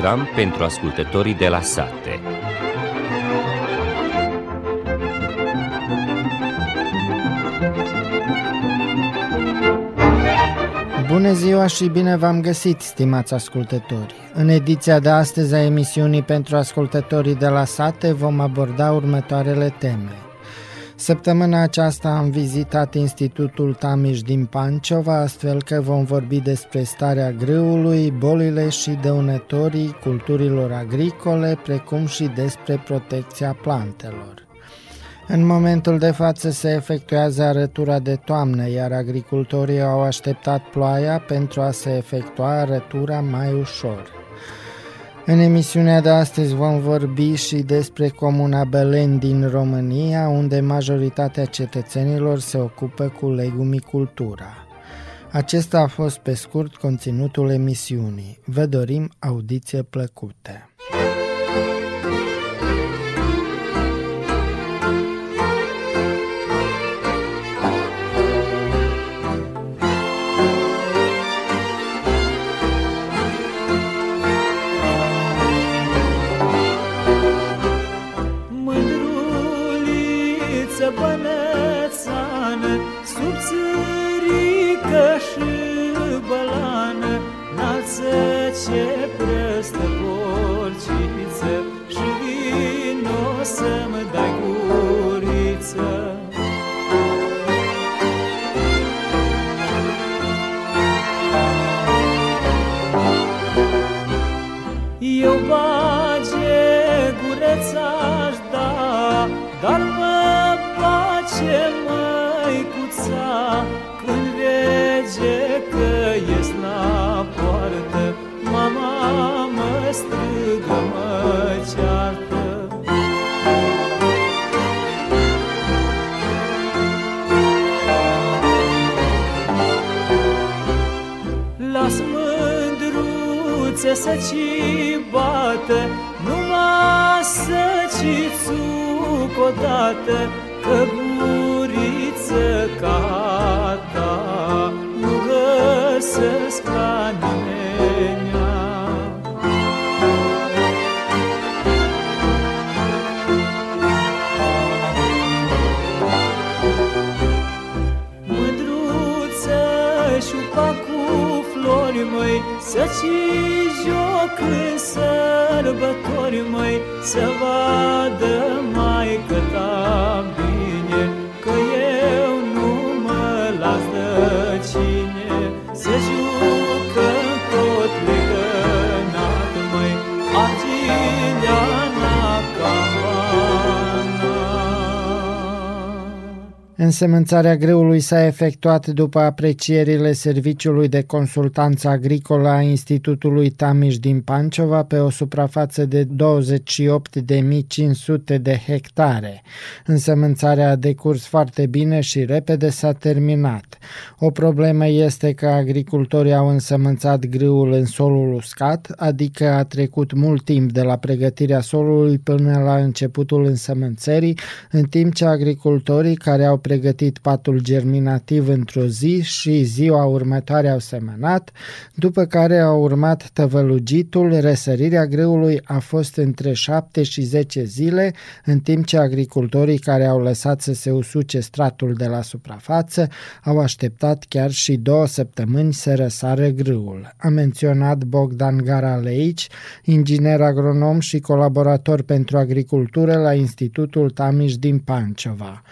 program pentru ascultătorii de la sate. Bună ziua și bine v-am găsit, stimați ascultători! În ediția de astăzi a emisiunii pentru ascultătorii de la sate vom aborda următoarele teme – Săptămâna aceasta am vizitat Institutul Tamiș din Panciova, astfel că vom vorbi despre starea grâului, bolile și dăunătorii culturilor agricole, precum și despre protecția plantelor. În momentul de față se efectuează arătura de toamnă, iar agricultorii au așteptat ploaia pentru a se efectua arătura mai ușor. În emisiunea de astăzi vom vorbi și despre Comuna Belen din România, unde majoritatea cetățenilor se ocupă cu legumicultura. Acesta a fost pe scurt conținutul emisiunii. Vă dorim audiție plăcută! Să Însemânțarea greului s-a efectuat după aprecierile Serviciului de Consultanță Agricolă a Institutului Tamiș din Panciova pe o suprafață de 28.500 de hectare. Însemânțarea a decurs foarte bine și repede s-a terminat. O problemă este că agricultorii au însămânțat grâul în solul uscat, adică a trecut mult timp de la pregătirea solului până la începutul însămânțării, în timp ce agricultorii care au pregătit patul germinativ într-o zi și ziua următoare au semănat, după care a urmat tăvălugitul, răsărirea greului a fost între 7 și 10 zile, în timp ce agricultorii care au lăsat să se usuce stratul de la suprafață au așteptat chiar și două săptămâni să răsară grâul. A menționat Bogdan Garaleici, inginer agronom și colaborator pentru agricultură la Institutul Tamiș din Panciova.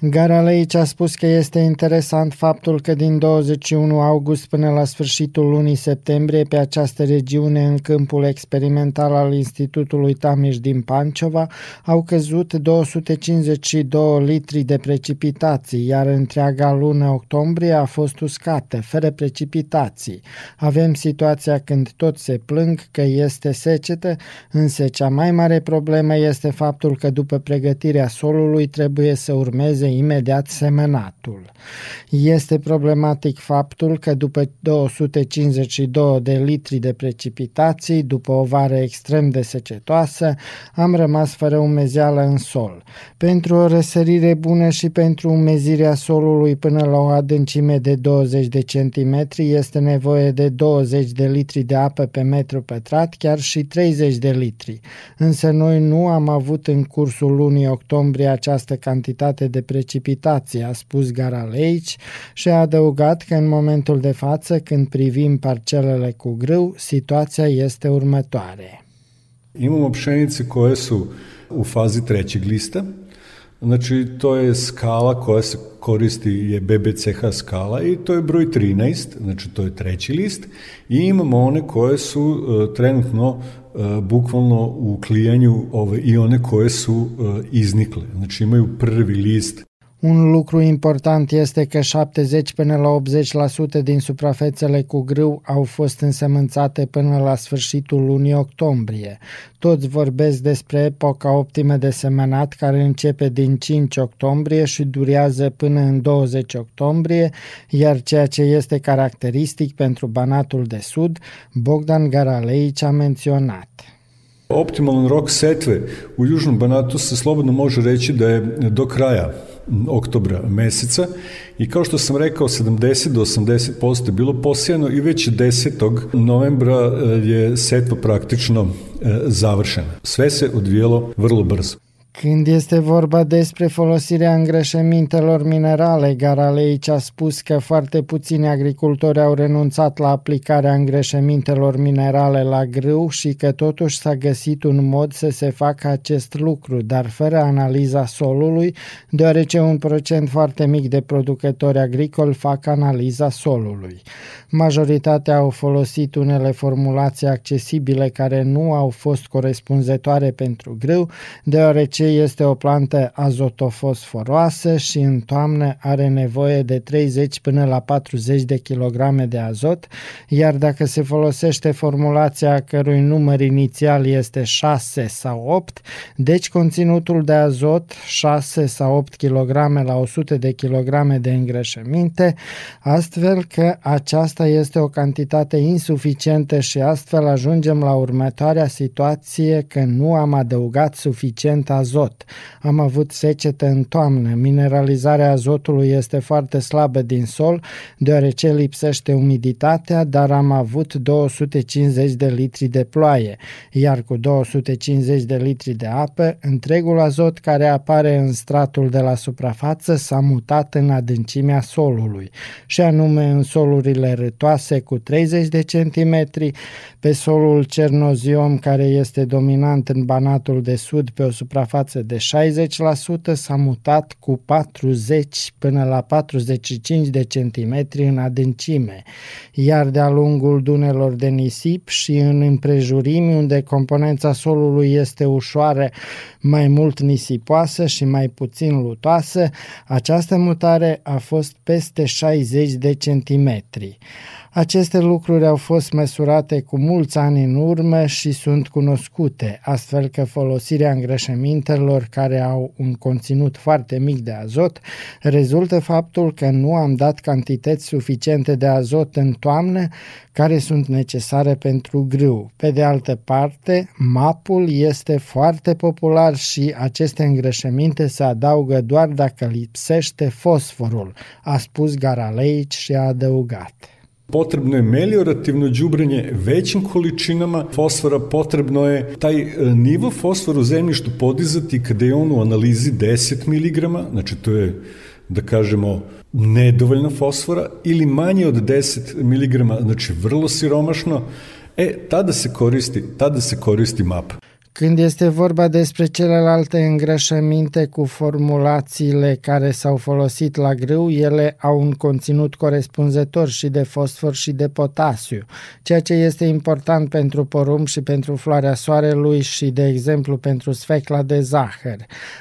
Garaleici aici a spus că este interesant faptul că din 21 august până la sfârșitul lunii septembrie pe această regiune în câmpul experimental al Institutului Tamiș din Panciova au căzut 252 litri de precipitații, iar întreaga lună octombrie a fost uscată, fără precipitații. Avem situația când tot se plâng că este secetă, însă cea mai mare problemă este faptul că după pregătirea solului trebuie să urmeze imediat tăiat semenatul. Este problematic faptul că după 252 de litri de precipitații, după o vară extrem de secetoasă, am rămas fără umezeală în sol. Pentru o răsărire bună și pentru umezirea solului până la o adâncime de 20 de centimetri este nevoie de 20 de litri de apă pe metru pătrat, chiar și 30 de litri. Însă noi nu am avut în cursul lunii octombrie această cantitate de precipitații, a spus Garaleici și a adăugat că în momentul de față, când privim parcelele cu grâu, situația este următoare. Imamo pšenice koje su u fazi trećeg lista, Znači, to je skala koja se koristi, je BBCH skala i to je broj 13, znači to je treći list i imamo one koje su uh, trenutno uh, bukvalno u klijanju ove, i one koje su uh, iznikle. Znači imaju prvi list Un lucru important este că 70 până la 80% din suprafețele cu grâu au fost însămânțate până la sfârșitul lunii octombrie. Toți vorbesc despre epoca optimă de semănat care începe din 5 octombrie și durează până în 20 octombrie, iar ceea ce este caracteristic pentru Banatul de Sud, Bogdan Garaleici a menționat. Optimalan rok setve u Južnom Banatu se slobodno može reći da je do kraja oktobra meseca i kao što sam rekao 70 do 80% je bilo posijano i već 10. novembra e, je setva praktično e, završena. Sve se odvijelo vrlo brzo. Când este vorba despre folosirea îngrășămintelor minerale, Garaleici a spus că foarte puțini agricultori au renunțat la aplicarea îngrășămintelor minerale la grâu și că totuși s-a găsit un mod să se facă acest lucru, dar fără analiza solului, deoarece un procent foarte mic de producători agricoli fac analiza solului. Majoritatea au folosit unele formulații accesibile care nu au fost corespunzătoare pentru grâu, deoarece este o plantă azotofosforoasă și în toamnă are nevoie de 30 până la 40 de kilograme de azot, iar dacă se folosește formulația cărui număr inițial este 6 sau 8, deci conținutul de azot 6 sau 8 kg la 100 de kg de îngrășăminte, astfel că aceasta este o cantitate insuficientă și astfel ajungem la următoarea situație că nu am adăugat suficient azot azot. Am avut secetă în toamnă. Mineralizarea azotului este foarte slabă din sol, deoarece lipsește umiditatea, dar am avut 250 de litri de ploaie, iar cu 250 de litri de apă, întregul azot care apare în stratul de la suprafață s-a mutat în adâncimea solului, și anume în solurile râtoase cu 30 de centimetri, pe solul cernoziom care este dominant în Banatul de Sud pe o suprafață față de 60% s-a mutat cu 40 până la 45 de centimetri în adâncime, iar de-a lungul dunelor de nisip și în împrejurimi unde componența solului este ușoară, mai mult nisipoasă și mai puțin lutoasă, această mutare a fost peste 60 de centimetri. Aceste lucruri au fost măsurate cu mulți ani în urmă și sunt cunoscute, astfel că folosirea îngrășămintelor care au un conținut foarte mic de azot rezultă faptul că nu am dat cantități suficiente de azot în toamnă care sunt necesare pentru grâu. Pe de altă parte, mapul este foarte popular și aceste îngrășăminte se adaugă doar dacă lipsește fosforul, a spus Garaleici și a adăugat. Potrebno je meliorativno đubrenje većim količinama fosfora, potrebno je taj e, nivo fosfora u zemljištu podizati kada je on u analizi 10 mg, znači to je da kažemo nedovoljno fosfora ili manje od 10 mg, znači vrlo siromašno, e tada se koristi, tada se koristi map. Când este vorba despre celelalte îngrășăminte cu formulațiile care s-au folosit la grâu, ele au un conținut corespunzător și de fosfor și de potasiu, ceea ce este important pentru porumb și pentru floarea soarelui și, de exemplu, pentru sfecla de zahăr.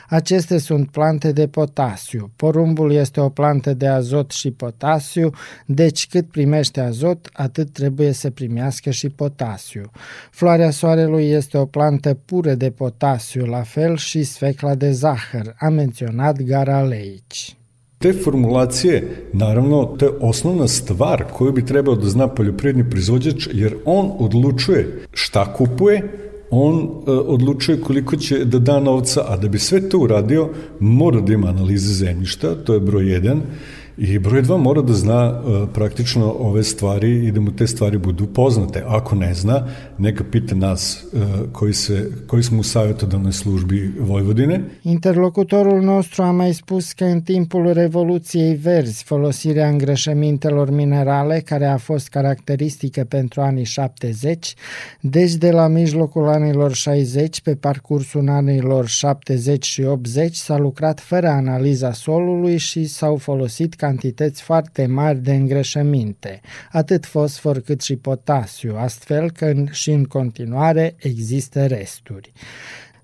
Aceste sunt plante de potasiu. Porumbul este o plantă de azot și potasiu, deci cât primește azot, atât trebuie să primească și potasiu. Floarea soarelui este o plantă pură de potasiu, la fel și sfecla de zahăr, a menționat Garaleici. Te formulacije, naravno, to je osnovna stvar koju bi trebao da zna poljoprivredni proizvođač, jer on odlučuje šta kupuje, on e, odlučuje koliko će da da novca, a da bi sve to uradio, mora da ima analize zemljišta, to je broj 1, I broj dva mora da zna uh, praktično ove stvari i da mu te stvari budu poznate. Ako ne zna, neka pita nas uh, koji, se, koji smo u savjetodavnoj službi Vojvodine. Interlocutorul nostru a mai spus că în timpul Revoluției Verzi folosirea îngrășămintelor minerale, care a fost caracteristică pentru anii 70, deci de la mijlocul anilor 60 pe parcursul anilor 70 și 80 s-a lucrat fără analiza solului și s-au folosit ca cantități foarte mari de îngrășăminte, atât fosfor cât și potasiu, astfel că și în continuare există resturi.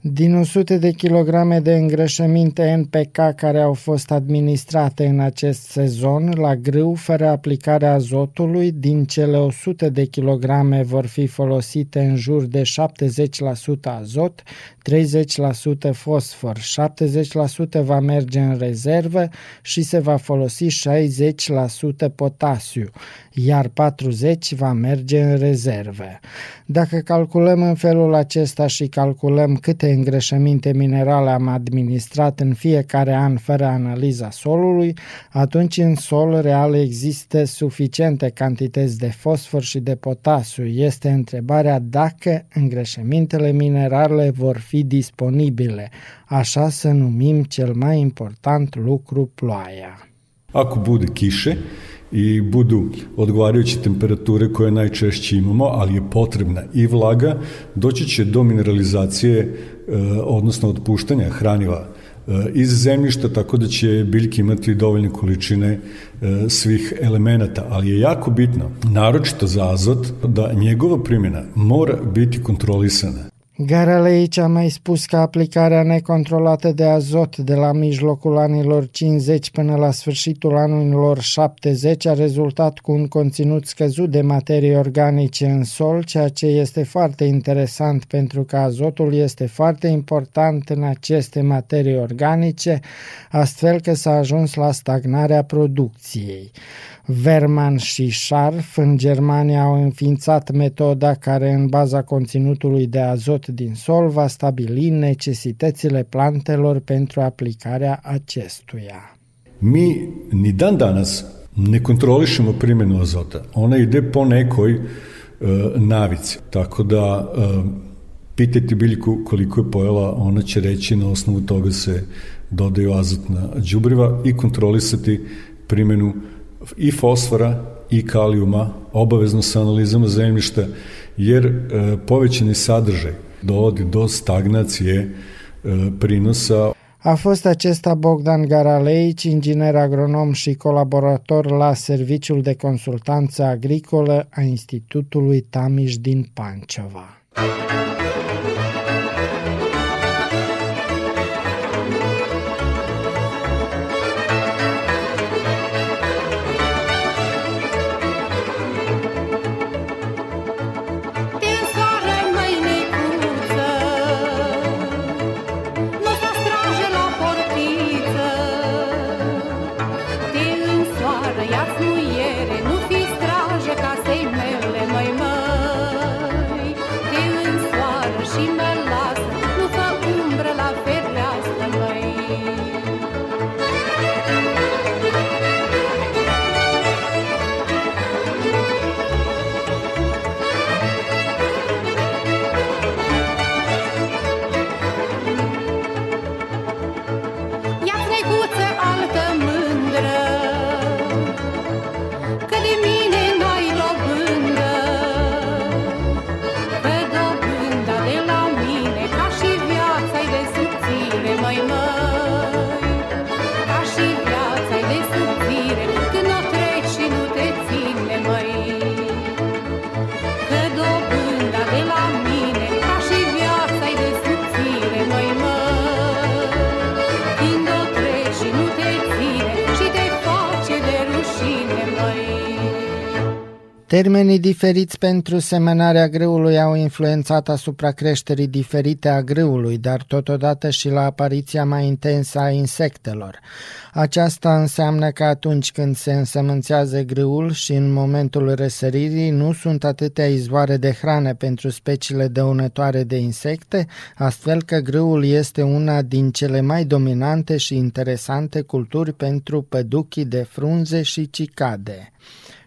Din 100 de kilograme de îngrășăminte NPK care au fost administrate în acest sezon la grâu fără aplicarea azotului, din cele 100 de kilograme vor fi folosite în jur de 70% azot, 30% fosfor, 70% va merge în rezervă și se va folosi 60% potasiu, iar 40% va merge în rezervă. Dacă calculăm în felul acesta și calculăm câte îngrășăminte minerale am administrat în fiecare an fără analiza solului, atunci în sol real există suficiente cantități de fosfor și de potasiu. Este întrebarea dacă îngrășămintele minerale vor fi disponibile, așa să numim cel mai important lucru ploaia. Ako bude kiše, i budu odgovarajuće temperature koje najčešće imamo, ali je potrebna i vlaga, doći će do mineralizacije, e, odnosno otpuštanja hraniva e, iz zemljišta, tako da će biljke imati dovoljne količine e, svih elemenata, ali je jako bitno, naročito za azot, da njegova primjena mora biti kontrolisana. Garaleici a mai spus că aplicarea necontrolată de azot de la mijlocul anilor 50 până la sfârșitul anilor 70 a rezultat cu un conținut scăzut de materii organice în sol, ceea ce este foarte interesant pentru că azotul este foarte important în aceste materii organice, astfel că s-a ajuns la stagnarea producției. Verman și Scharf în Germania au înființat metoda care în baza conținutului de azot din sol va stabili necesitățile plantelor pentru aplicarea acestuia. Mi ni dan danas ne kontrolišemo primjenu azota. Ona ide po nekoj uh, navici. Tako da uh, pitajte biljku koliko je pojela, ona će reći na osnovu toga se dodaju azotna đubriva i kontrolisati primjenu i fosfora i kalijuma, obavezno sa analizama zemljišta, jer e, povećani sadržaj dovodi do stagnacije e, prinosa. A fost acesta Bogdan Garaleici, inginer agronom și colaborator la Serviciul de Consultanță Agricolă a Institutului Tamiș din Pancova. Termenii diferiți pentru semănarea grâului au influențat asupra creșterii diferite a grâului, dar totodată și la apariția mai intensă a insectelor. Aceasta înseamnă că atunci când se însămânțează grâul și în momentul răsăririi nu sunt atâtea izvoare de hrană pentru speciile dăunătoare de insecte, astfel că grâul este una din cele mai dominante și interesante culturi pentru păduchii de frunze și cicade.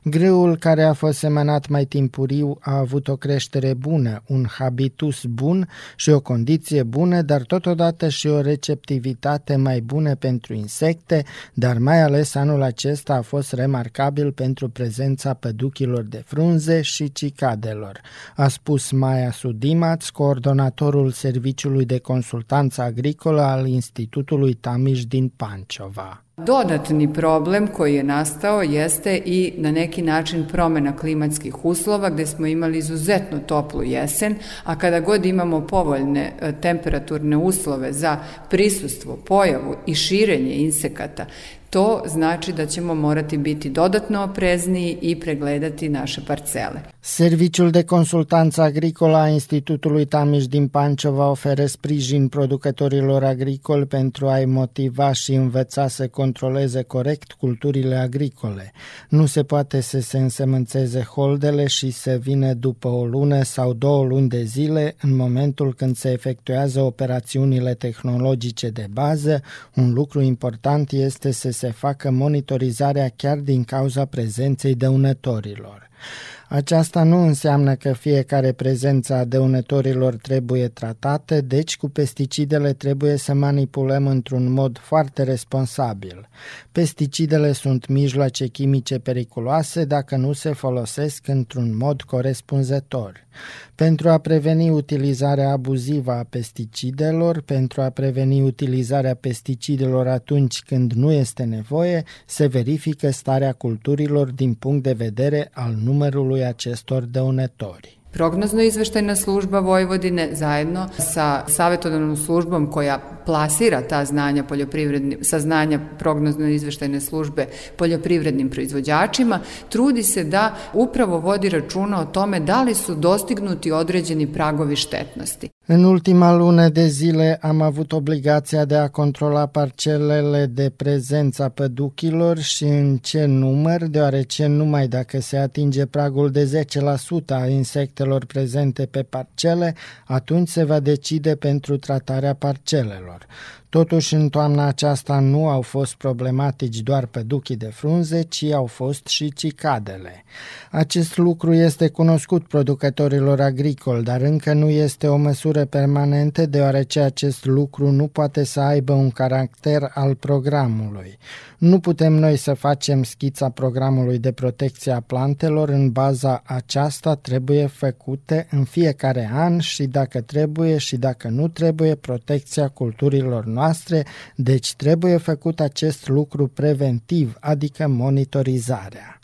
Grâul care a fost semănat mai timpuriu a avut o creștere bună, un habitus bun și o condiție bună, dar totodată și o receptivitate mai bună pentru insecte, dar mai ales anul acesta a fost remarcabil pentru prezența păduchilor de frunze și cicadelor, a spus Maia Sudimaț, coordonatorul Serviciului de Consultanță Agricolă al Institutului Tamiș din Pancova. Dodatni problem koji je nastao jeste i na neki način promena klimatskih uslova gde smo imali izuzetno toplu jesen, a kada god imamo povoljne e, temperaturne uslove za prisustvo, pojavu i širenje insekata, To znači da ćemo morati biti dodatno oprezniji i pregledati naše parcele. Serviciul de consultanță agricolă a Institutului Tamiș din Pancova oferă sprijin producătorilor agricoli pentru a-i motiva și învăța să controleze corect culturile agricole. Nu se poate să se însemânțeze holdele și să vină după o lună sau două luni de zile în momentul când se efectuează operațiunile tehnologice de bază. Un lucru important este să se facă monitorizarea chiar din cauza prezenței dăunătorilor. Aceasta nu înseamnă că fiecare prezență a dăunătorilor trebuie tratată, deci cu pesticidele trebuie să manipulăm într-un mod foarte responsabil. Pesticidele sunt mijloace chimice periculoase dacă nu se folosesc într-un mod corespunzător. Pentru a preveni utilizarea abuzivă a pesticidelor, pentru a preveni utilizarea pesticidelor atunci când nu este nevoie, se verifică starea culturilor din punct de vedere al numărului acestor dăunători. Prognozno-izveštajna služba Vojvodine zajedno sa savjetodavnom službom koja plasira ta znanja poljoprivrednim, saznanja prognozno-izveštajne službe poljoprivrednim proizvođačima, trudi se da upravo vodi računa o tome da li su dostignuti određeni pragovi štetnosti. În ultima lună de zile am avut obligația de a controla parcelele de prezența păduchilor și în ce număr, deoarece numai dacă se atinge pragul de 10% a insectelor prezente pe parcele, atunci se va decide pentru tratarea parcelelor. Totuși, în toamna aceasta nu au fost problematici doar păduchii de frunze, ci au fost și cicadele. Acest lucru este cunoscut producătorilor agricoli, dar încă nu este o măsură permanentă, deoarece acest lucru nu poate să aibă un caracter al programului. Nu putem noi să facem schița programului de protecție a plantelor, în baza aceasta trebuie făcute în fiecare an și dacă trebuie și dacă nu trebuie protecția culturilor noastre, deci trebuie făcut acest lucru preventiv, adică monitorizarea.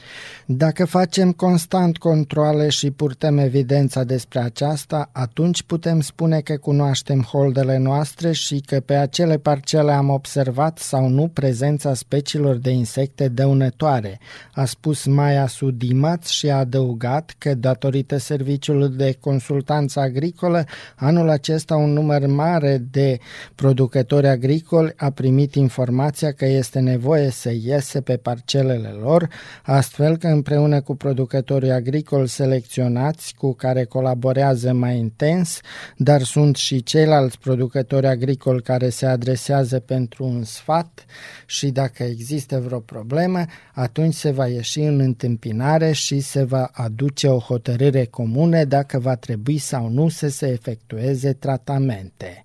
Dacă facem constant controle și purtăm evidența despre aceasta, atunci putem spune că cunoaștem holdele noastre și că pe acele parcele am observat sau nu prezența speciilor de insecte dăunătoare, a spus Maia Sudimaț și a adăugat că, datorită serviciului de consultanță agricolă, anul acesta un număr mare de producători agricoli a primit informația că este nevoie să iese pe parcelele lor, astfel că împreună cu producătorii agricoli selecționați cu care colaborează mai intens, dar sunt și ceilalți producători agricoli care se adresează pentru un sfat și dacă există vreo problemă, atunci se va ieși în întâmpinare și se va aduce o hotărâre comună dacă va trebui sau nu să se efectueze tratamente.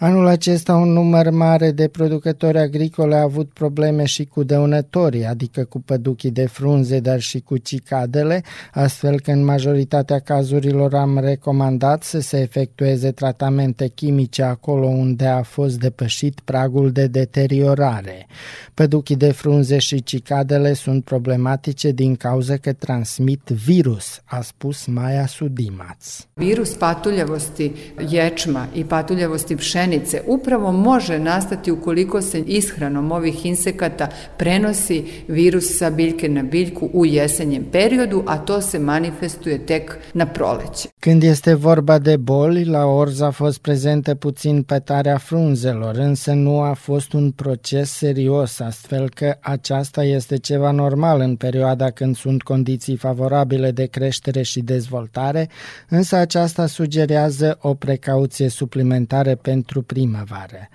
Anul acesta un număr mare de producători agricole a avut probleme și cu dăunătorii, adică cu păduchii de frunze, dar și cu cicadele, astfel că în majoritatea cazurilor am recomandat să se efectueze tratamente chimice acolo unde a fost depășit pragul de deteriorare. Păduchii de frunze și cicadele sunt problematice din cauza că transmit virus, a spus Maja Sudimac. Virus patuljavosti ječma i patuljavosti pšenice pšenice upravo može nastati ukoliko se ishranom ovih insekata prenosi virus sa biljke na biljku u jesenjem periodu, a to se manifestuje tek na proleće. Când este vorba de boli, la orz a fost prezentă puțin pătarea frunzelor, însă nu a fost un proces serios, astfel că aceasta este ceva normal în perioada când sunt condiții favorabile de creștere și dezvoltare, însă aceasta sugerează o precauție suplimentare pentru primăvară.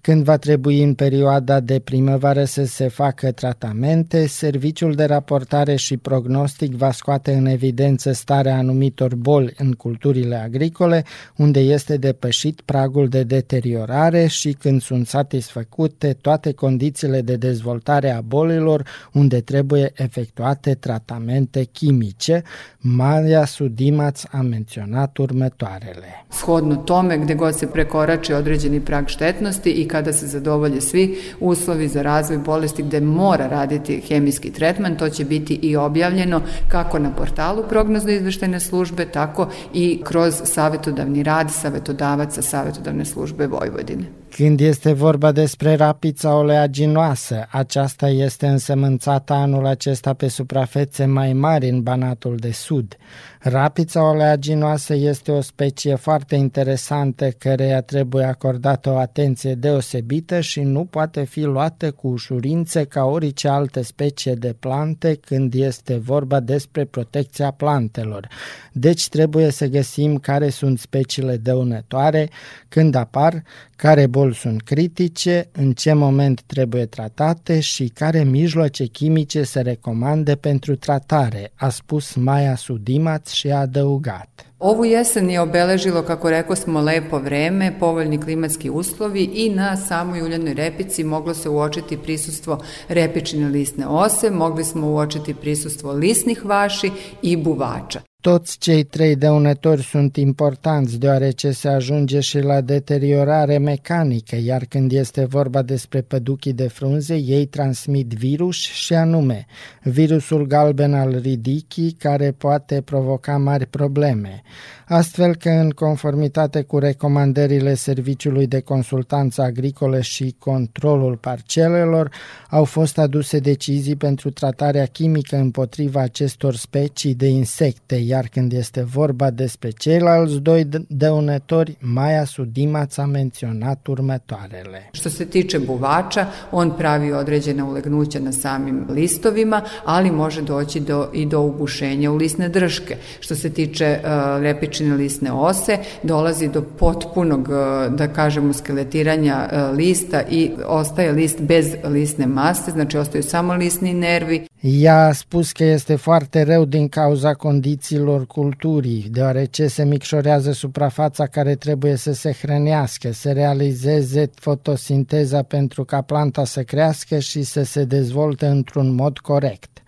Când va trebui în perioada de primăvară să se facă tratamente, Serviciul de Raportare și Prognostic va scoate în evidență starea anumitor boli în culturile agricole, unde este depășit pragul de deteriorare și când sunt satisfăcute toate condițiile de dezvoltare a bolilor, unde trebuie efectuate tratamente chimice. Maria Sudimac a menționat următoarele. Shodno tome, gde god se prekorači određeni prag štetnosti i kada se zadovolje svi uslovi za razvoj bolesti gde mora raditi hemijski tretman, to će biti i objavljeno kako na portalu prognozno izveštene službe, tako i kroz savetodavni rad savetodavaca savetodavne službe Vojvodine. Când este vorba despre rapița oleaginoasă, aceasta este însămânțată anul acesta pe suprafețe mai mari în Banatul de Sud. Rapița oleaginoasă este o specie foarte interesantă căreia trebuie acordată o atenție deosebită și nu poate fi luată cu ușurință ca orice altă specie de plante când este vorba despre protecția plantelor. Deci trebuie să găsim care sunt speciile dăunătoare, când apar, care boli sunt critice, în ce moment trebuie tratate și care mijloace chimice se recomande pentru tratare, a spus Maja Sudimac și a adăugat. Ovu jesen je obeležilo, kako reko smo, lepo vreme, povoljni klimatski uslovi i na samoj uljanoj repici moglo se uočiti prisustvo repičine lisne ose, mogli smo uočiti prisustvo lisnih vaši i buvača. Toți cei trei dăunători sunt importanți deoarece se ajunge și la deteriorare mecanică, iar când este vorba despre păduchii de frunze, ei transmit virus și anume virusul galben al ridichii care poate provoca mari probleme. Astfel că în conformitate cu recomandările Serviciului de Consultanță Agricole și Controlul Parcelelor, au fost aduse decizii pentru tratarea chimică împotriva acestor specii de insecte, iar când este vorba despre ceilalți doi dăunători, Maja Sudimac a menționat următoarele. Što se tiče buvača, on pravi određene ulegnuća na samim listovima, ali može doći do, i do ugušenja u lisne drške. Što se tiče uh, repične površine lisne ose, dolazi do potpunog, e, da kažemo, skeletiranja e, lista i ostaje list bez lisne mase, znači ostaju samo lisni nervi. Ea a spus că este foarte rău din cauza condițiilor culturii, deoarece se micșorează suprafața care trebuie să se hrănească, să realizeze fotosinteza pentru ca planta să crească și să se dezvolte într-un mod corect.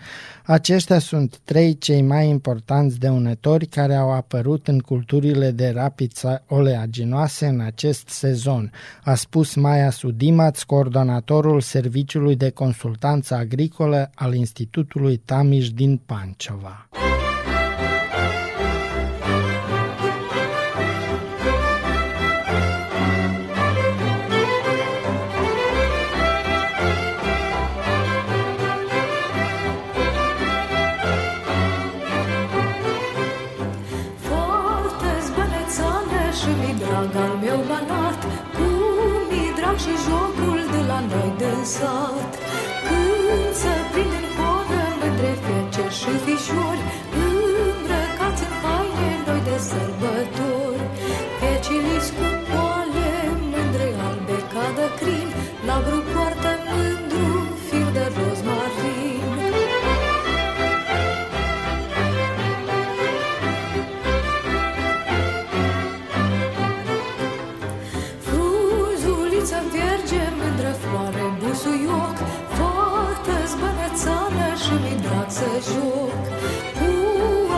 Aceștia sunt trei cei mai importanți dăunători care au apărut în culturile de rapiță oleaginoase în acest sezon, a spus Maia Sudimaț, coordonatorul Serviciului de Consultanță Agricolă al Institutului Tamiș din Pancova. Sat Când se prind în coadă mândre fece și fișori Îmbrăcați în haine noi de sărbători. Fecii cu poale mândre albe ca de crin. La grup poartă să joc. Cu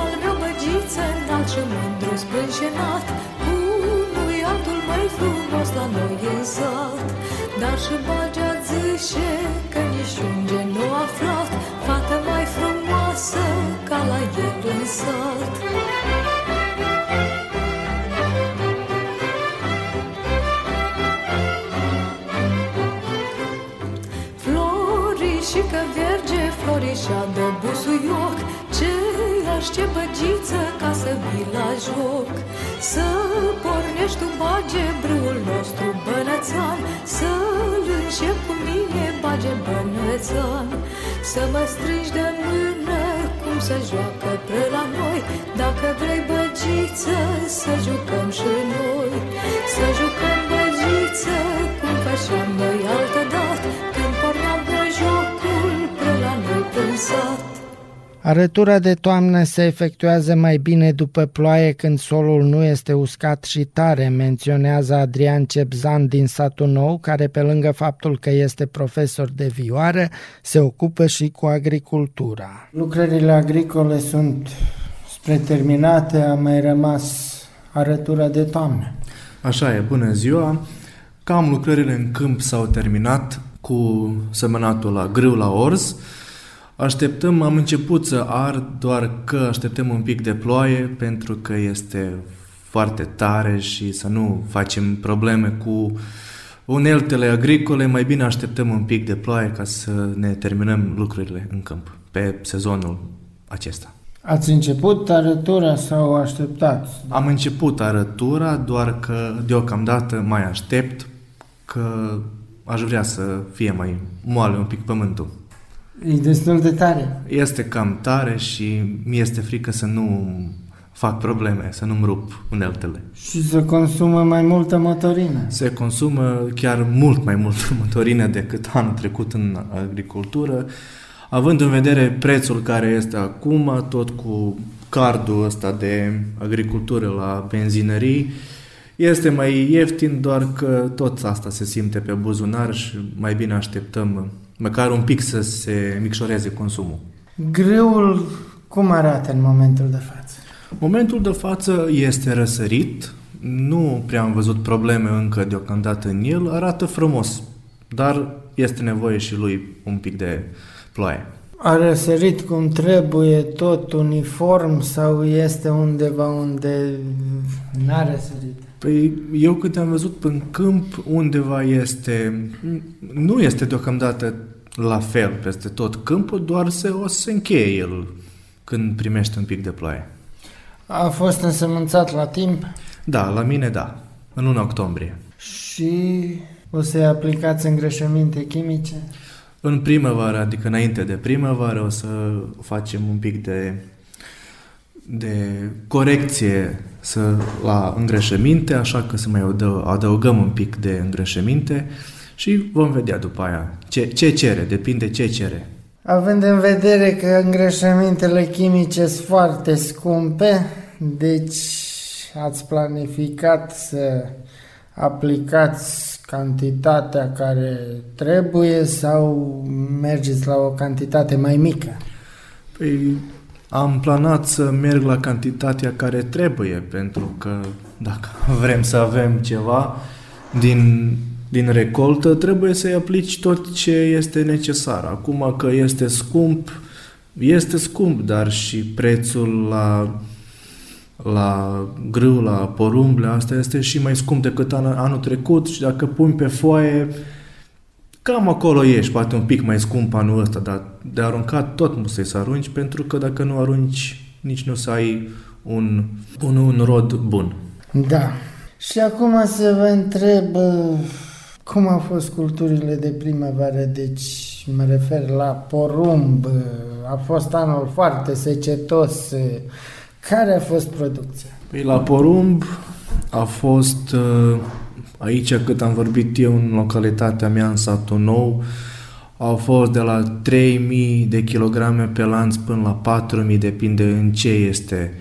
al meu băgiță înalt și mândru sprâncenat Cu nu altul mai frumos la noi în sat Dar și bagea zice că nici unge nu aflat. Fată mai frumoasă ca la el în sat și că verge florișa de busuioc Ce aștept băgiță ca să vii la joc? Să pornești tu bage brâul nostru bănățan Să-l încep cu mine bage bănățan. Să mă strângi de mână cum să joacă pe la noi Dacă vrei băgiță să jucăm și noi. Să jucăm băgiță cum făceam noi sat Arătura de toamnă se efectuează mai bine după ploaie când solul nu este uscat și tare, menționează Adrian Cepzan din satul nou, care pe lângă faptul că este profesor de vioară, se ocupă și cu agricultura. Lucrările agricole sunt spre terminate, a mai rămas arătura de toamnă. Așa e, bună ziua! Cam lucrările în câmp s-au terminat cu semănatul la grâu la orz, Așteptăm, am început să ard, doar că așteptăm un pic de ploaie pentru că este foarte tare și să nu facem probleme cu uneltele agricole, mai bine așteptăm un pic de ploaie ca să ne terminăm lucrurile în câmp pe sezonul acesta. Ați început arătura sau așteptați? Am început arătura, doar că deocamdată mai aștept că aș vrea să fie mai moale un pic pământul. E destul de tare. Este cam tare și mi este frică să nu fac probleme, să nu-mi rup uneltele. Și să consumă mai multă motorină. Se consumă chiar mult mai multă motorină decât anul trecut în agricultură, având în vedere prețul care este acum, tot cu cardul ăsta de agricultură la benzinării, este mai ieftin, doar că tot asta se simte pe buzunar și mai bine așteptăm măcar un pic să se micșoreze consumul. Greul cum arată în momentul de față? Momentul de față este răsărit, nu prea am văzut probleme încă deocamdată în el, arată frumos, dar este nevoie și lui un pic de ploaie. A răsărit cum trebuie, tot uniform sau este undeva unde n-a răsărit? Păi eu câte am văzut în câmp, undeva este, nu este deocamdată la fel peste tot câmpul, doar se, o să se încheie el când primește un pic de ploaie. A fost însămânțat la timp? Da, la mine da, în luna octombrie. Și o să-i aplicați îngrășăminte chimice? În primăvară, adică înainte de primăvară, o să facem un pic de, de corecție să, la îngrășăminte, așa că să mai adăugăm un pic de îngrășăminte și vom vedea după aia ce, ce cere, depinde ce cere. Având în vedere că îngrășămintele chimice sunt foarte scumpe, deci ați planificat să aplicați cantitatea care trebuie sau mergeți la o cantitate mai mică? Păi am planat să merg la cantitatea care trebuie, pentru că dacă vrem să avem ceva din din recoltă, trebuie să-i aplici tot ce este necesar. Acum că este scump, este scump, dar și prețul la, la grâu, la porumble, asta este și mai scump decât an, anul trecut și dacă pui pe foaie, cam acolo ești, poate un pic mai scump anul ăsta, dar de aruncat tot nu să arunci, pentru că dacă nu arunci, nici nu să ai un, un, un rod bun. Da. Și acum să vă întreb cum au fost culturile de primăvară? Deci mă refer la porumb, a fost anul foarte secetos. Care a fost producția? Păi la porumb a fost uh, aici cât am vorbit eu în localitatea mea, în satul nou, au fost de la 3000 de kilograme pe lanț până la 4000, depinde în ce este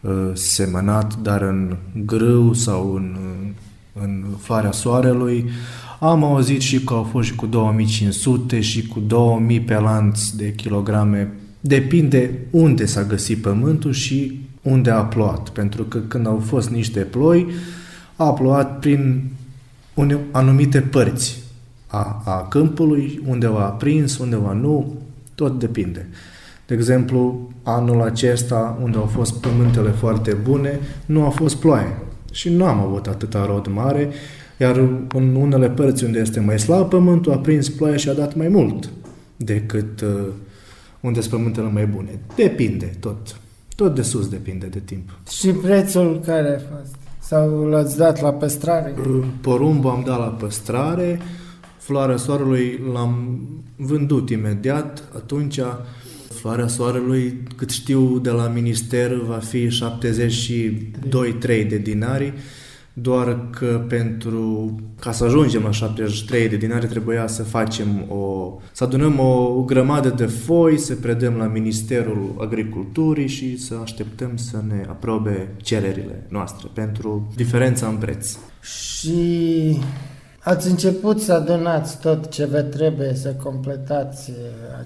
uh, semănat, dar în grâu sau în, în floarea soarelui am auzit și că au fost și cu 2500 și cu 2000 pe lanț de kilograme. Depinde unde s-a găsit pământul și unde a plouat. Pentru că când au fost niște ploi, a plouat prin anumite părți a, a câmpului, undeva a prins, undeva nu, tot depinde. De exemplu, anul acesta, unde au fost pământele foarte bune, nu a fost ploaie și nu am avut atâta rod mare, iar în unele părți unde este mai slab pământul a prins ploaia și a dat mai mult. decât uh, unde sunt pământele mai bune. Depinde, tot. Tot de sus depinde de timp. Și prețul care a fost? Sau l-ați dat la păstrare? Porumbul am dat la păstrare, floarea soarelui l-am vândut imediat, atunci floarea soarelui, cât știu de la minister, va fi 72-3 de dinari, doar că pentru ca să ajungem la 73 de dinari trebuia să facem o să adunăm o grămadă de foi, să predăm la Ministerul Agriculturii și să așteptăm să ne aprobe cererile noastre pentru diferența în preț. Și ați început să adunați tot ce vă trebuie să completați uh,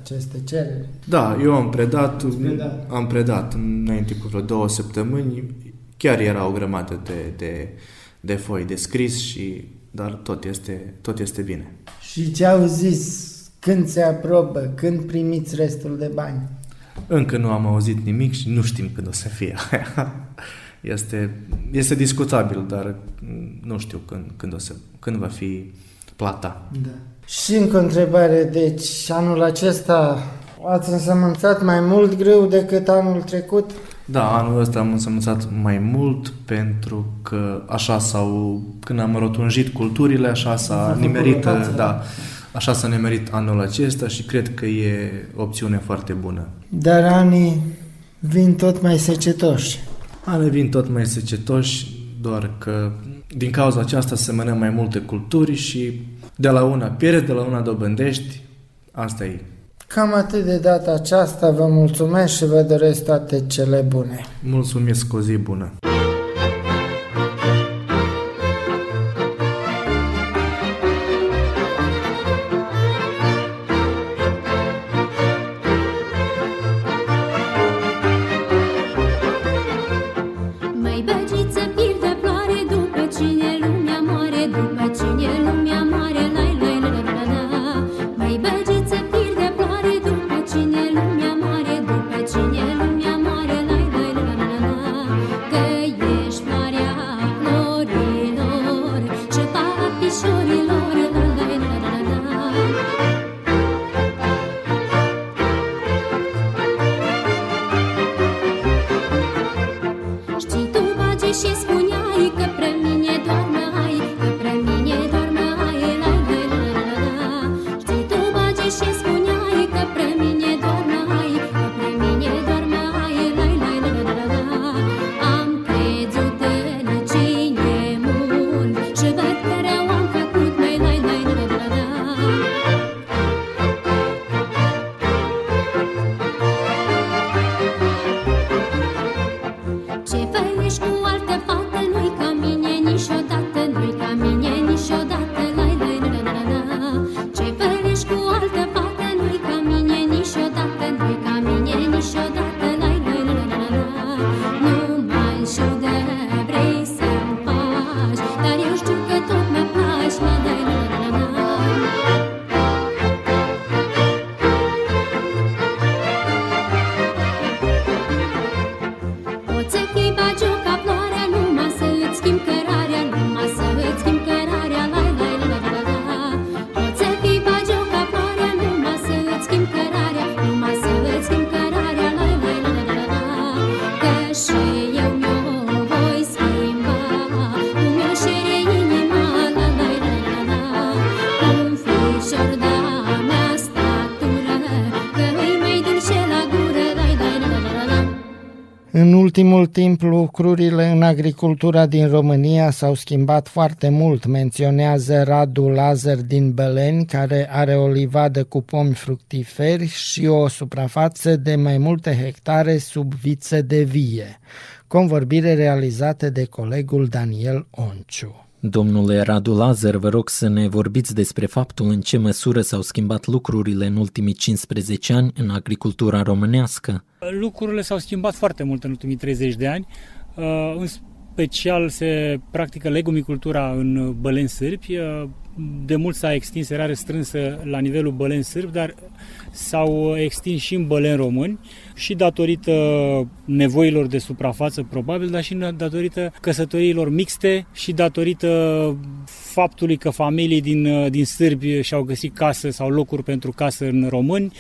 aceste cereri? Da, eu am predat, predat. am predat înainte cu vreo două săptămâni, chiar era o grămadă de, de de foi de scris, și, dar tot este, tot este bine. Și ce au zis? Când se aprobă? Când primiți restul de bani? Încă nu am auzit nimic și nu știm când o să fie. este, este discutabil, dar nu știu când, când, o să, când va fi plata. Da. Și încă o întrebare, deci anul acesta ați însămânțat mai mult greu decât anul trecut? Da, anul ăsta am însămânțat mai mult pentru că așa s-au, când am rotunjit culturile, așa s-a nimerit, da, așa s-a nimerit anul acesta și cred că e o opțiune foarte bună. Dar anii vin tot mai secetoși. Anii vin tot mai secetoși, doar că din cauza aceasta se mănă mai multe culturi și de la una pierzi, de la una dobândești, asta e Cam atât de data aceasta, vă mulțumesc și vă doresc toate cele bune. Mulțumesc, o zi bună! Ultimul timp lucrurile în agricultura din România s-au schimbat foarte mult, menționează Radu Lazar din Beleni, care are o livadă cu pomi fructiferi și o suprafață de mai multe hectare sub viță de vie. Convorbire realizată de colegul Daniel Onciu. Domnule Radu Lazar, vă rog să ne vorbiți despre faptul în ce măsură s-au schimbat lucrurile în ultimii 15 ani în agricultura românească. Lucrurile s-au schimbat foarte mult în ultimii 30 de ani. Uh, în special se practică legumicultura în băleni sârbi. Uh, de mult s-a extins erare strânsă la nivelul băleni sârbi, dar s-au extins și în băleni români și datorită nevoilor de suprafață probabil, dar și datorită căsătoriilor mixte și datorită faptului că familii din, din sârbi și-au găsit casă sau locuri pentru casă în români,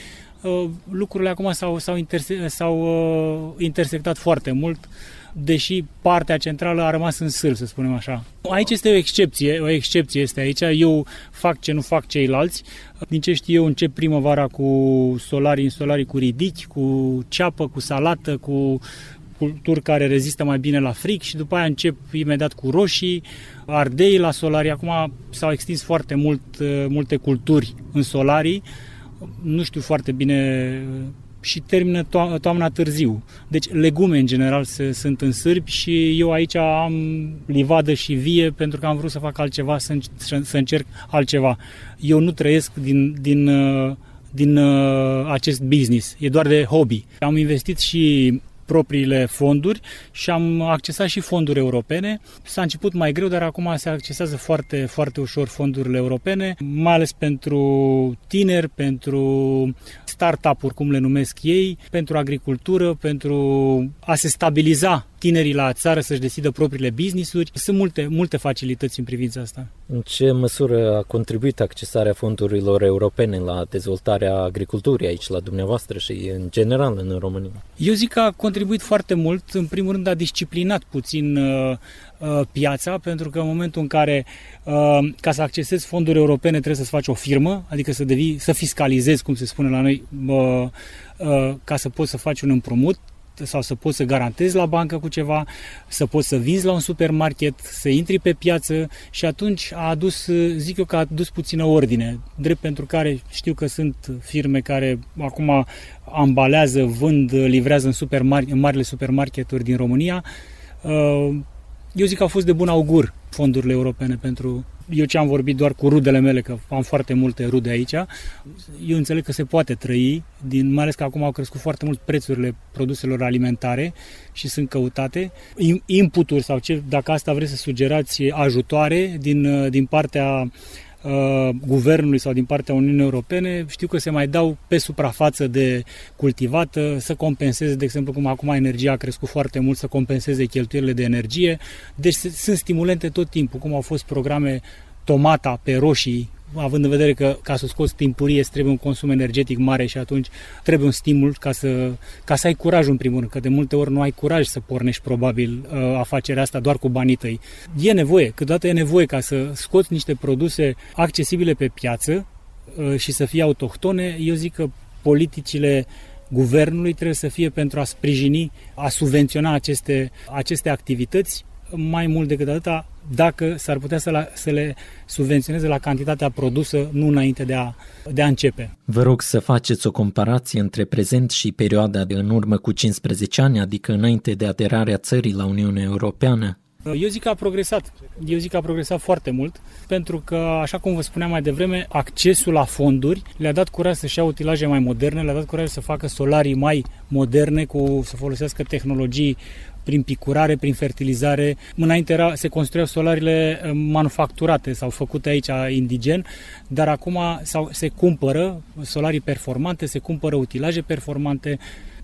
uh, lucrurile acum s-au, s-au, interse- s-au uh, intersectat foarte mult deși partea centrală a rămas în sâl, să spunem așa. Aici este o excepție, o excepție este aici. Eu fac ce nu fac ceilalți. Din ce știu eu, încep primăvara cu solari în solari cu ridichi, cu ceapă, cu salată, cu culturi care rezistă mai bine la fric și după aia încep imediat cu roșii, ardei la solarii. Acum s-au extins foarte mult, multe culturi în solarii. Nu știu foarte bine și termină to- toamna târziu. Deci legume în general se, sunt în sârbi și eu aici am livadă și vie pentru că am vrut să fac altceva, să, să încerc altceva. Eu nu trăiesc din, din, uh, din uh, acest business, e doar de hobby. Am investit și propriile fonduri și am accesat și fonduri europene. S-a început mai greu, dar acum se accesează foarte, foarte ușor fondurile europene, mai ales pentru tineri, pentru startup-uri, cum le numesc ei, pentru agricultură, pentru a se stabiliza tinerii la țară să-și decidă propriile business-uri. Sunt multe, multe facilități în privința asta. În ce măsură a contribuit accesarea fondurilor europene la dezvoltarea agriculturii aici, la dumneavoastră și în general în România? Eu zic că a contribuit foarte mult. În primul rând a disciplinat puțin uh, uh, piața, pentru că în momentul în care uh, ca să accesezi fonduri europene trebuie să-ți faci o firmă, adică să, devii, să fiscalizezi, cum se spune la noi, uh, uh, ca să poți să faci un împrumut, sau să poți să garantezi la bancă cu ceva, să poți să vinzi la un supermarket, să intri pe piață și atunci a adus, zic eu că a adus puțină ordine, drept pentru care știu că sunt firme care acum ambalează, vând, livrează în, supermar- în marile supermarketuri din România. Uh, eu zic că au fost de bun augur fondurile europene pentru eu ce am vorbit doar cu rudele mele, că am foarte multe rude aici, eu înțeleg că se poate trăi, din, mai ales că acum au crescut foarte mult prețurile produselor alimentare și sunt căutate. Inputuri sau ce, dacă asta vreți să sugerați, ajutoare din, din partea uh, guvernului sau din partea Uniunii Europene, știu că se mai dau pe suprafață de cultivată să compenseze, de exemplu, cum acum energia a crescut foarte mult, să compenseze cheltuielile de energie. Deci sunt stimulente tot timpul, cum au fost programe tomata pe roșii, având în vedere că ca să scoți timpurie trebuie un consum energetic mare și atunci trebuie un stimul ca să, ca să ai curaj în primul rând, că de multe ori nu ai curaj să pornești probabil uh, afacerea asta doar cu banii tăi. E nevoie, câteodată e nevoie ca să scoți niște produse accesibile pe piață uh, și să fie autohtone. Eu zic că politicile guvernului trebuie să fie pentru a sprijini, a subvenționa aceste, aceste activități mai mult decât atâta, dacă s-ar putea să, la, să le subvenționeze la cantitatea produsă, nu înainte de a, de a începe. Vă rog să faceți o comparație între prezent și perioada de în urmă cu 15 ani, adică înainte de aderarea țării la Uniunea Europeană. Eu zic că a progresat. Eu zic că a progresat foarte mult, pentru că, așa cum vă spuneam mai devreme, accesul la fonduri le-a dat curaj să-și ia utilaje mai moderne, le-a dat curaj să facă solarii mai moderne, cu să folosească tehnologii prin picurare, prin fertilizare. Înainte era, se construiau solarile eh, manufacturate sau făcute aici indigen, dar acum sau, se cumpără solarii performante, se cumpără utilaje performante,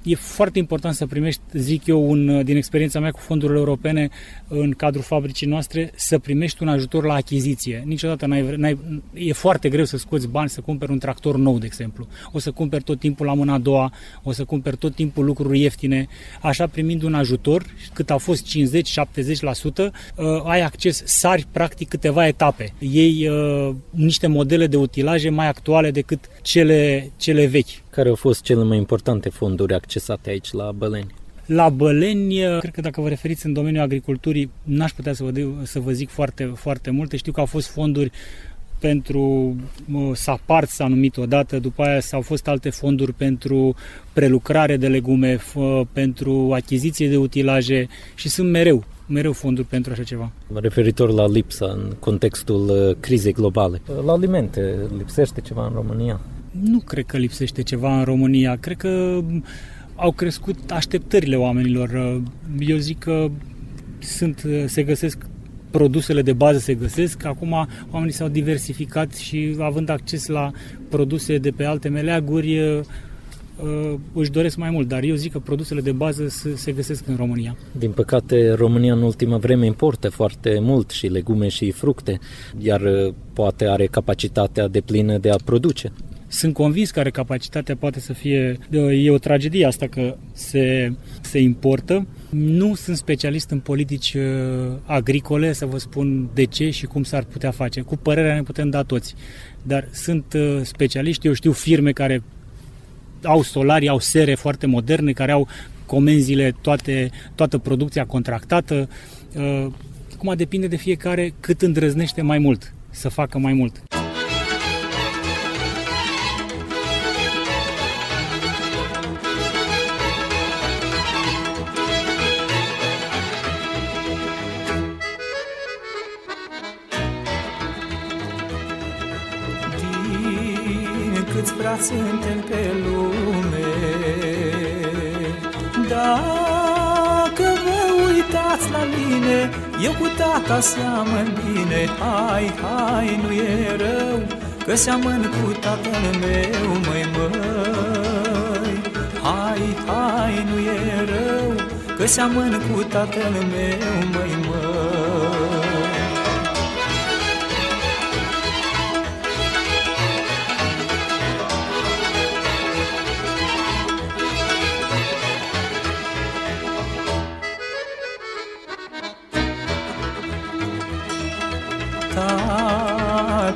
e foarte important să primești, zic eu, un, din experiența mea cu fondurile europene în cadrul fabricii noastre, să primești un ajutor la achiziție. Niciodată n-ai, n-ai, e foarte greu să scoți bani să cumperi un tractor nou, de exemplu. O să cumperi tot timpul la mâna a doua, o să cumperi tot timpul lucruri ieftine. Așa, primind un ajutor, cât a fost 50-70%, uh, ai acces, sari practic câteva etape. Ei uh, niște modele de utilaje mai actuale decât cele, cele vechi. Care au fost cele mai importante fonduri accesate aici la Băleni? La Băleni, cred că dacă vă referiți în domeniul agriculturii, n-aș putea să vă, de, să vă zic foarte, foarte multe. Știu că au fost fonduri pentru sapart s-a numit odată, după aia s-au fost alte fonduri pentru prelucrare de legume, pentru achiziție de utilaje și sunt mereu, mereu fonduri pentru așa ceva. Referitor la lipsa în contextul uh, crizei globale, la alimente lipsește ceva în România? Nu cred că lipsește ceva în România. Cred că au crescut așteptările oamenilor. Eu zic că sunt, se găsesc produsele de bază se găsesc. Acum oamenii s-au diversificat și având acces la produse de pe alte meleaguri, uh, uh, își doresc mai mult, dar eu zic că produsele de bază se găsesc în România. Din păcate, România în ultima vreme importă foarte mult și legume și fructe, iar poate are capacitatea de plină de a produce. Sunt convins că are capacitatea, poate să fie, e o tragedie asta că se, se importă. Nu sunt specialist în politici uh, agricole să vă spun de ce și cum s-ar putea face. Cu părerea ne putem da toți. Dar sunt uh, specialiști, eu știu firme care au solari, au sere foarte moderne, care au comenzile, toate, toată producția contractată. Uh, acum depinde de fiecare cât îndrăznește mai mult să facă mai mult. Cu tata seamăn bine. Hai, hai, nu e rău Că seamăn cu tatăl meu, măi, măi. Hai, hai, nu e rău Că seamăn cu tatăl meu, măi, măi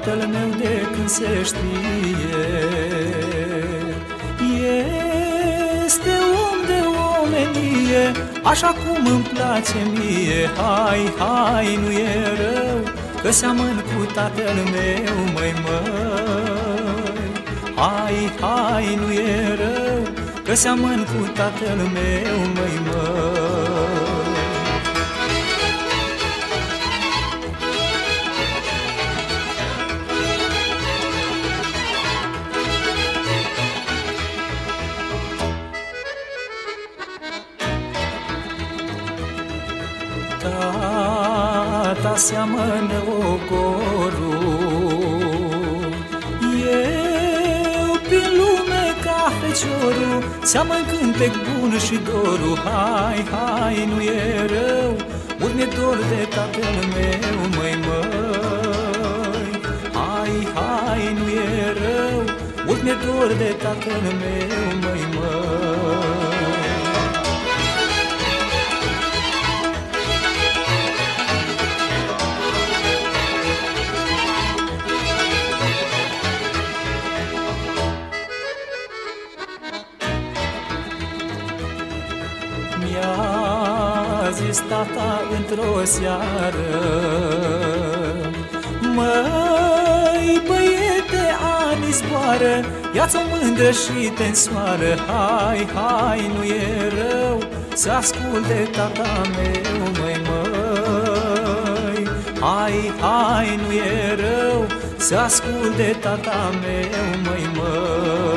tatăl meu de când se știe Este om de omenie, așa cum îmi place mie. Hai, hai, nu e rău, că seamăn cu tatăl meu, măi, măi. Hai, hai, nu e rău, că seamăn cu tatăl meu, măi, măi seamănă ogorul Eu prin lume ca feciorul Seamăn cântec bun și dorul. Hai, hai, nu e rău Urme dor de tatăl meu, măi, măi. Hai, hai, nu e rău Urme dor de tatăl meu, măi, măi într-o seară. Măi, băiete, ani zboară Ia-ți-o mândră și te însoară. Hai, hai, nu e rău Să asculte tata meu, măi, măi. Hai, hai, nu e rău Să asculte tata meu, măi, măi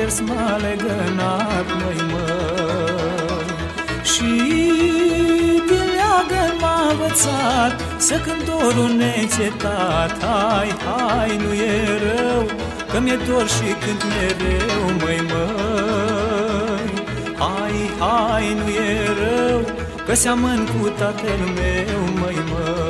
vers m-a legănat, măi, măi. Și din leagă m-a învățat Să când dorul neîncetat Hai, hai, nu e rău Că mi-e dor și când mereu, măi, măi. Hai, hai, nu e rău Că seamăn cu tatăl meu, măi, măi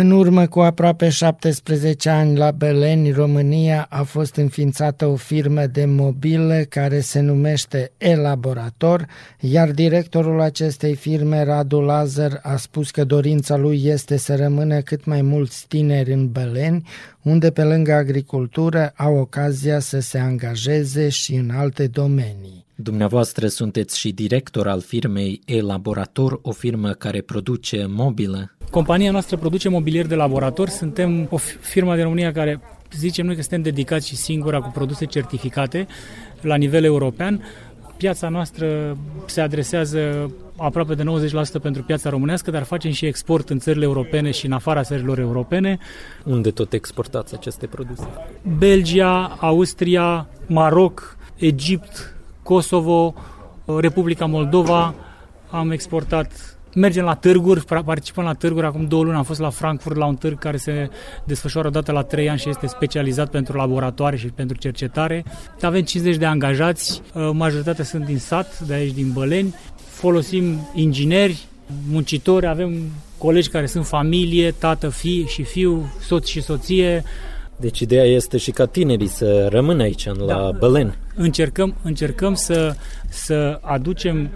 În urmă cu aproape 17 ani la Beleni, România, a fost înființată o firmă de mobile care se numește Elaborator, iar directorul acestei firme, Radu Lazar, a spus că dorința lui este să rămână cât mai mulți tineri în Beleni, unde pe lângă agricultură au ocazia să se angajeze și în alte domenii. Dumneavoastră sunteți și director al firmei E-Laborator, o firmă care produce mobilă. Compania noastră produce mobilier de laborator. Suntem o firmă de România care zicem noi că suntem dedicați și singura cu produse certificate la nivel european. Piața noastră se adresează aproape de 90% pentru piața românească, dar facem și export în țările europene și în afara țărilor europene. Unde tot exportați aceste produse? Belgia, Austria, Maroc, Egipt, Kosovo, Republica Moldova. Am exportat mergem la târguri, participăm la târguri. Acum două luni am fost la Frankfurt la un târg care se desfășoară odată la trei ani și este specializat pentru laboratoare și pentru cercetare. Avem 50 de angajați, uh, majoritatea sunt din sat, de aici din Băleni. Folosim ingineri, muncitori, avem colegi care sunt familie, tată, fi și fiu, soț și soție, deci ideea este și ca tinerii să rămână aici, la da. Bălen. Încercăm, încercăm să, să aducem,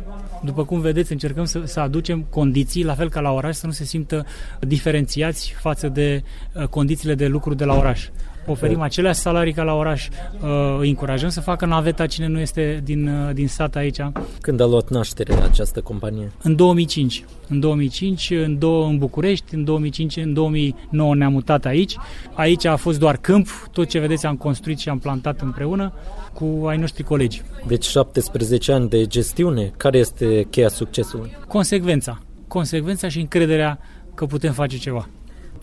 după cum vedeți, încercăm să, să aducem condiții, la fel ca la oraș, să nu se simtă diferențiați față de uh, condițiile de lucru de la oraș oferim aceleași salarii ca la oraș, uh, îi încurajăm să facă naveta cine nu este din, uh, din sat aici. Când a luat naștere această companie? În 2005. În 2005, în, două, în București, în 2005, în 2009 ne-am mutat aici. Aici a fost doar câmp, tot ce vedeți am construit și am plantat împreună cu ai noștri colegi. Deci 17 ani de gestiune, care este cheia succesului? Consecvența. Consecvența și încrederea că putem face ceva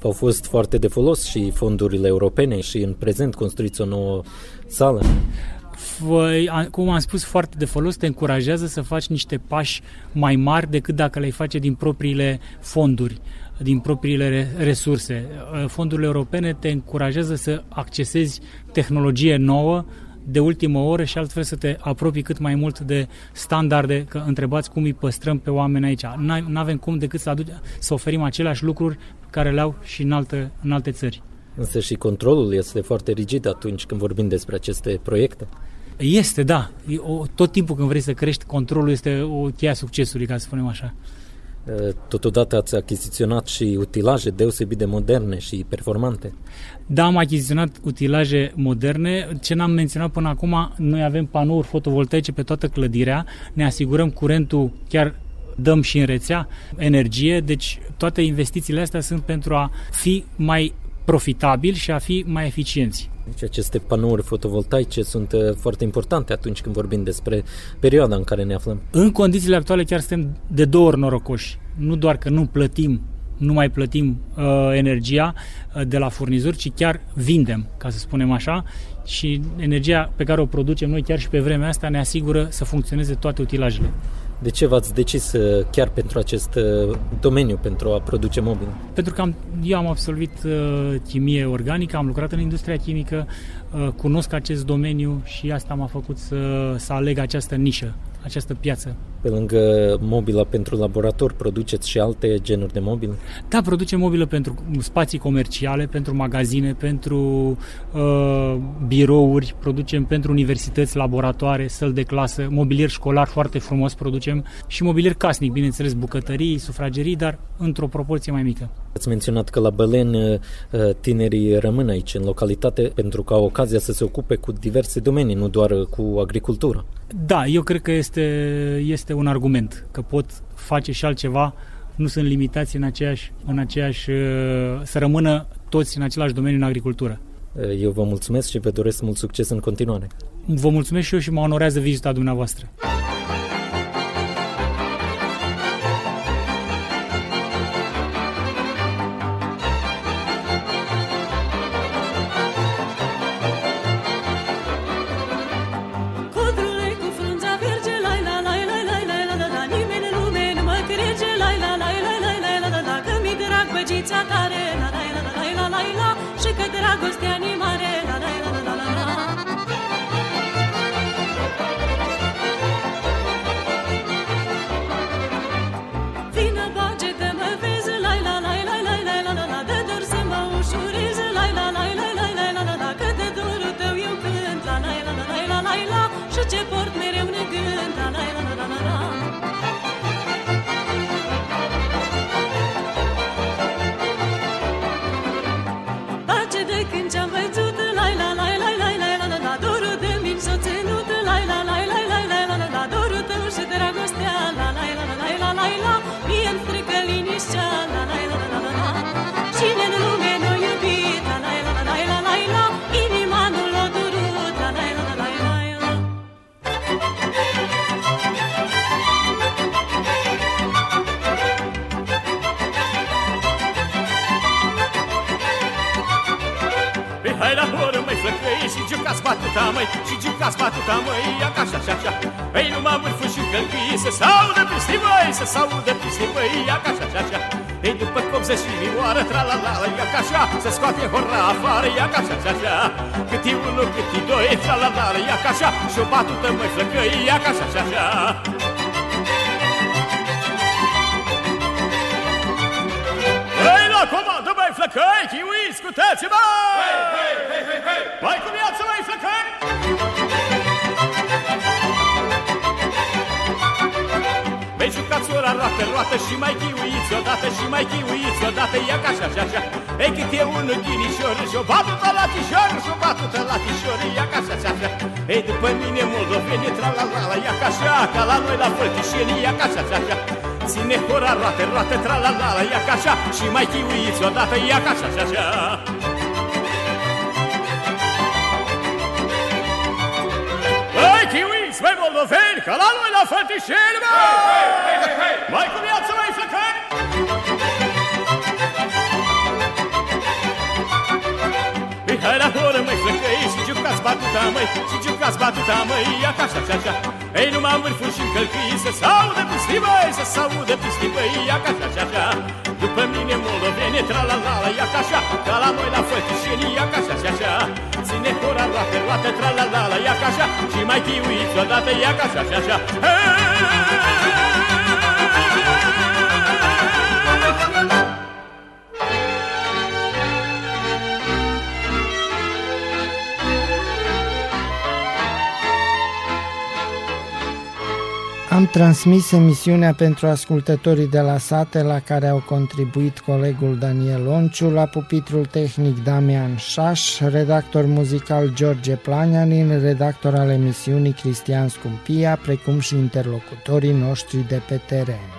au fost foarte de folos și fondurile europene și în prezent construiți o nouă sală. Cum am spus, foarte de folos, te încurajează să faci niște pași mai mari decât dacă le-ai face din propriile fonduri din propriile resurse. Fondurile europene te încurajează să accesezi tehnologie nouă, de ultimă oră și altfel să te apropii cât mai mult de standarde, că întrebați cum îi păstrăm pe oameni aici. Nu avem cum decât să, aduce, să oferim aceleași lucruri care le au și în alte, în alte țări. Însă și controlul este foarte rigid atunci când vorbim despre aceste proiecte. Este, da. O, tot timpul când vrei să crești, controlul este o cheia succesului, ca să spunem așa. Totodată ați achiziționat și utilaje deosebit de moderne și performante. Da, am achiziționat utilaje moderne. Ce n-am menționat până acum, noi avem panouri fotovoltaice pe toată clădirea, ne asigurăm curentul chiar dăm și în rețea energie, deci toate investițiile astea sunt pentru a fi mai profitabil și a fi mai eficienți. Deci aceste panouri fotovoltaice sunt uh, foarte importante atunci când vorbim despre perioada în care ne aflăm. În condițiile actuale chiar suntem de două ori norocoși. Nu doar că nu plătim nu mai plătim uh, energia uh, de la furnizori, ci chiar vindem, ca să spunem așa, și energia pe care o producem noi chiar și pe vremea asta ne asigură să funcționeze toate utilajele. De ce v-ați decis uh, chiar pentru acest uh, domeniu, pentru a produce mobil? Pentru că am, eu am absolvit uh, chimie organică, am lucrat în industria chimică, uh, cunosc acest domeniu și asta m-a făcut să, să aleg această nișă această piață. Pe lângă mobila pentru laborator, produceți și alte genuri de mobil? Da, producem mobilă pentru spații comerciale, pentru magazine, pentru uh, birouri, producem pentru universități, laboratoare, săl de clasă, mobilier școlar foarte frumos producem și mobilier casnic, bineînțeles, bucătării, sufragerii, dar într-o proporție mai mică. Ați menționat că la Belen uh, tinerii rămân aici în localitate pentru că au ocazia să se ocupe cu diverse domenii, nu doar cu agricultura. Da, eu cred că este, este un argument că pot face și altceva, nu sunt limitați în aceeași, în aceeași, uh, să rămână toți în același domeniu în agricultură. Eu vă mulțumesc și vă doresc mult succes în continuare. Vă mulțumesc și eu și mă onorează vizita dumneavoastră. Așa, așa, așa la comandă, băi, flăcăi, chiui, scuteți-mă! Hei, hei, hei, hei, hei! Mai cu viață, băi, flăcăi! Vei jucați ora roată, roată și mai chiuiți odată și mai chiuiți odată Ia ca așa, așa, așa Ei cât e un ghinișor Și-o batută la tișor, și-o batută la tișor Ia ca așa, așa, așa Ei după mine moldoveni, tra la la la Ia ca așa, ca la noi la făltișeni Ia ca așa, așa, așa Ține hora, roate, roate, tra la la la Ia ca așa și mai chiuiți odată Ia ca așa, așa, așa Băi, chiuiți, băi, moldoveni, ca la noi la făltișeni, bă! Mai cu viață, mai flăcăi! Hai la horă, măi, flăcăi, și jucați batuta, măi, și jucați batuta, măi, ia ca așa, așa, așa. Ei, numai în vârful și încălcâi, să s-audă pisti, măi, să s-audă pisti, măi, ia ca așa, așa, așa. După mine moldovene, tra-la-la-la, ia ca așa, ca la noi la fătișeni, ia ca așa, așa, așa. Ține hora, roată, roată, tra-la-la-la, ia ca așa, și mai chiuiți odată, ia ca așa, așa, așa. Am transmis emisiunea pentru ascultătorii de la sate la care au contribuit colegul Daniel Onciu, la pupitrul tehnic Damian Șaș, redactor muzical George Planianin, redactor al emisiunii Cristian Scumpia, precum și interlocutorii noștri de pe teren.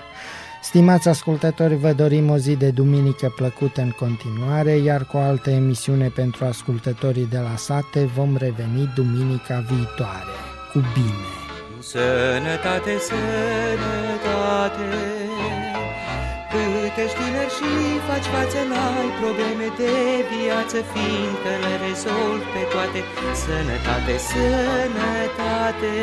Stimați ascultători, vă dorim o zi de duminică plăcută în continuare, iar cu o altă emisiune pentru ascultătorii de la sate vom reveni duminica viitoare. Cu bine! Sănătate, sănătate. Cât ești tiner și faci față N-ai probleme de viață Fiindcă le rezolvi pe toate. Sănătate, sănătate.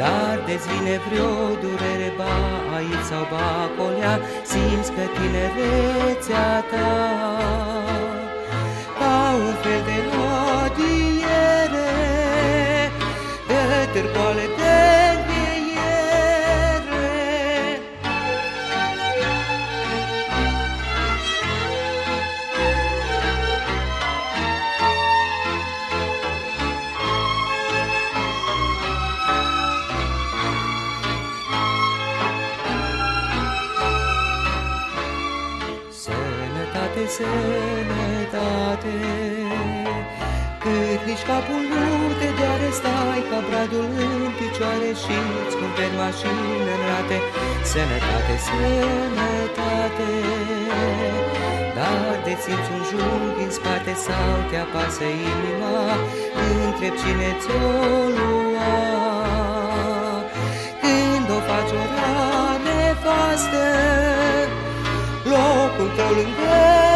Dar de-ți vine vreo durere Ba aici sau ba acolea Simți că tinerețea ta. Ca un fel de adiere târcoale de cât nici capul nu te doare, stai ca bradul în picioare și îți cumperi mașină în rate. Sănătate, sănătate, dar de simți un jung în spate sau te apasă inima, întreb cine ți-o lua. Când o faci o rane fastă, locul tău lângă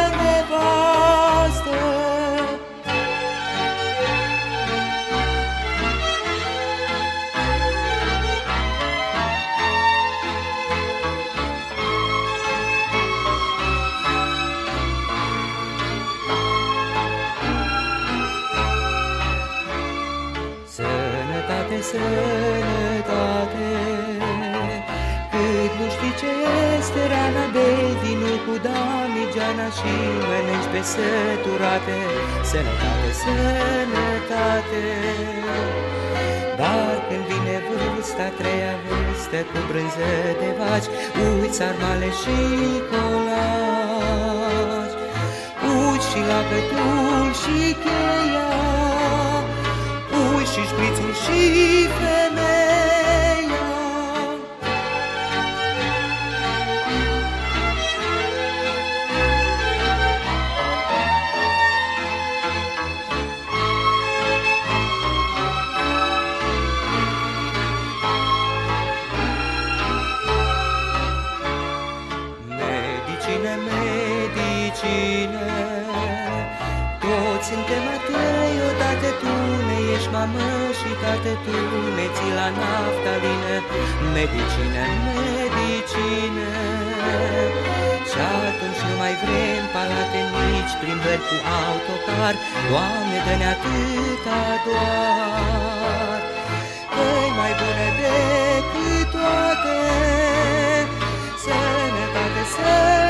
Sănătate, sănătate. Dar când vine vârsta treia vârstă Cu brânză de vaci Uiți sarmale și colaci. Uiți și lapătul și cheia Uiți și șprițul și femeia și tată tu ne ții la naftalină Medicină, medicină. Și atunci nu mai vrem palate nici plimbări cu autocar. Doamne, dă-ne atâta doar. Că mai bună decât toate Sănătate, sănătate